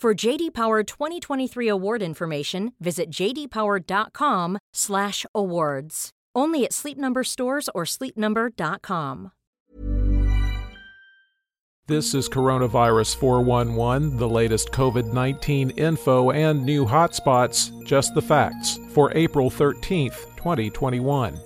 For JD Power 2023 award information, visit jdpower.com/awards. Only at Sleep Number stores or sleepnumber.com. This is Coronavirus 411, the latest COVID 19 info and new hotspots, just the facts, for April 13th, 2021.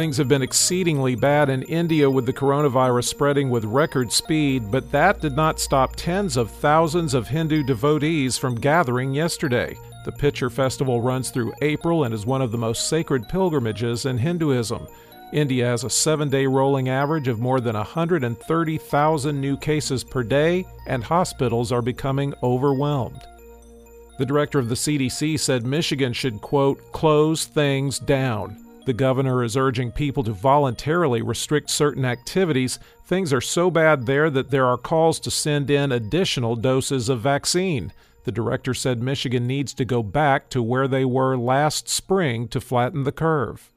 Things have been exceedingly bad in India with the coronavirus spreading with record speed, but that did not stop tens of thousands of Hindu devotees from gathering yesterday. The Pitcher Festival runs through April and is one of the most sacred pilgrimages in Hinduism. India has a seven day rolling average of more than 130,000 new cases per day, and hospitals are becoming overwhelmed. The director of the CDC said Michigan should, quote, close things down. The governor is urging people to voluntarily restrict certain activities. Things are so bad there that there are calls to send in additional doses of vaccine. The director said Michigan needs to go back to where they were last spring to flatten the curve.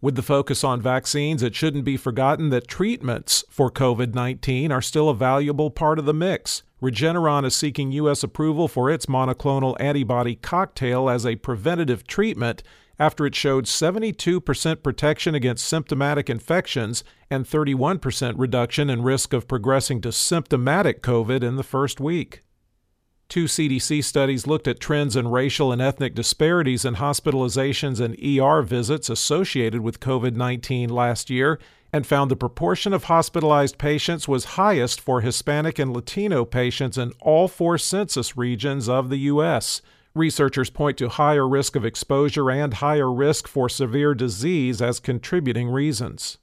With the focus on vaccines, it shouldn't be forgotten that treatments for COVID 19 are still a valuable part of the mix. Regeneron is seeking U.S. approval for its monoclonal antibody cocktail as a preventative treatment after it showed 72% protection against symptomatic infections and 31% reduction in risk of progressing to symptomatic COVID in the first week. Two CDC studies looked at trends in racial and ethnic disparities in hospitalizations and ER visits associated with COVID 19 last year and found the proportion of hospitalized patients was highest for Hispanic and Latino patients in all four census regions of the U.S. Researchers point to higher risk of exposure and higher risk for severe disease as contributing reasons.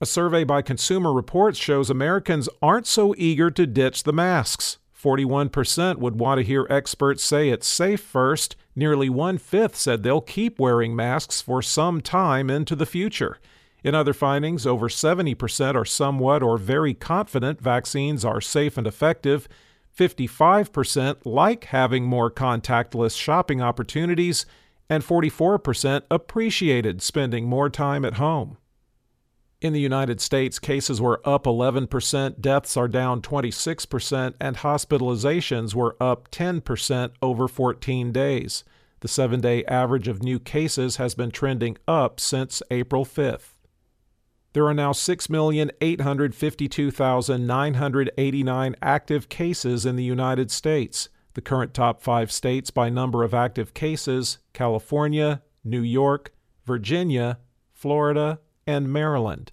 A survey by Consumer Reports shows Americans aren't so eager to ditch the masks. 41% would want to hear experts say it's safe first. Nearly one fifth said they'll keep wearing masks for some time into the future. In other findings, over 70% are somewhat or very confident vaccines are safe and effective. 55% like having more contactless shopping opportunities, and 44% appreciated spending more time at home. In the United States, cases were up 11%, deaths are down 26%, and hospitalizations were up 10% over 14 days. The seven day average of new cases has been trending up since April 5th. There are now 6,852,989 active cases in the United States. The current top five states by number of active cases California, New York, Virginia, Florida, and Maryland.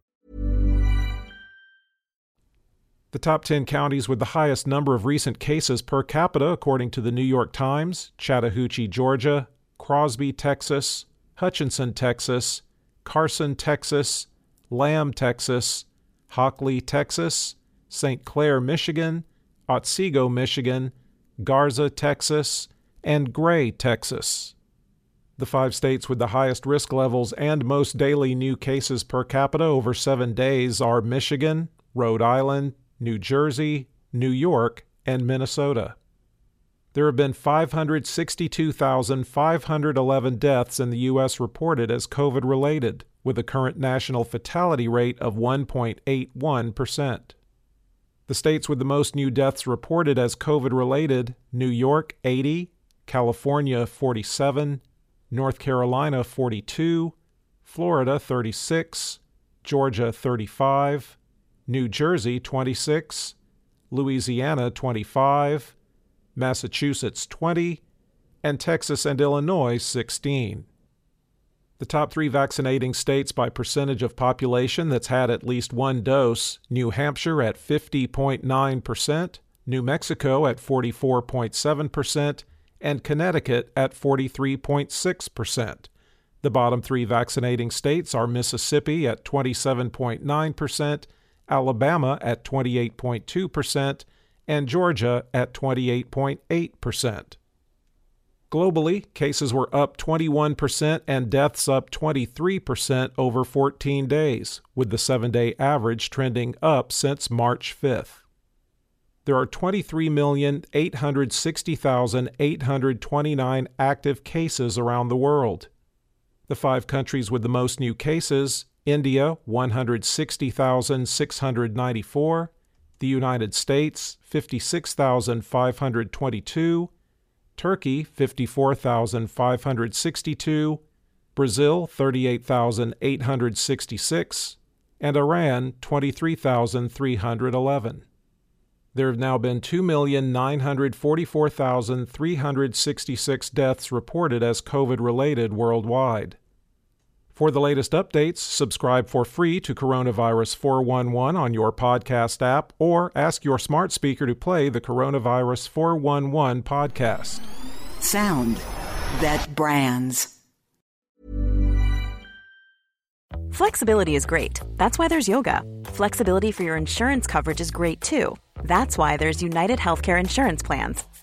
The top 10 counties with the highest number of recent cases per capita, according to the New York Times Chattahoochee, Georgia, Crosby, Texas, Hutchinson, Texas, Carson, Texas, Lamb, Texas, Hockley, Texas, St. Clair, Michigan, Otsego, Michigan, Garza, Texas, and Gray, Texas. The five states with the highest risk levels and most daily new cases per capita over seven days are Michigan, Rhode Island, New Jersey, New York, and Minnesota. There have been 562,511 deaths in the U.S. reported as COVID related, with a current national fatality rate of 1.81%. The states with the most new deaths reported as COVID related New York 80, California 47, North Carolina 42, Florida 36, Georgia 35, New Jersey 26, Louisiana 25, Massachusetts 20, and Texas and Illinois 16. The top three vaccinating states by percentage of population that's had at least one dose New Hampshire at 50.9%, New Mexico at 44.7%, and Connecticut at 43.6%. The bottom three vaccinating states are Mississippi at 27.9%, Alabama at 28.2%, and Georgia at 28.8%. Globally, cases were up 21% and deaths up 23% over 14 days, with the seven day average trending up since March 5th. There are 23,860,829 active cases around the world. The five countries with the most new cases India 160,694, the United States 56,522, Turkey 54,562, Brazil 38,866, and Iran 23,311. There have now been 2,944,366 deaths reported as COVID related worldwide. For the latest updates, subscribe for free to Coronavirus 411 on your podcast app or ask your smart speaker to play the Coronavirus 411 podcast. Sound that brands. Flexibility is great. That's why there's yoga. Flexibility for your insurance coverage is great too. That's why there's United Healthcare Insurance Plans.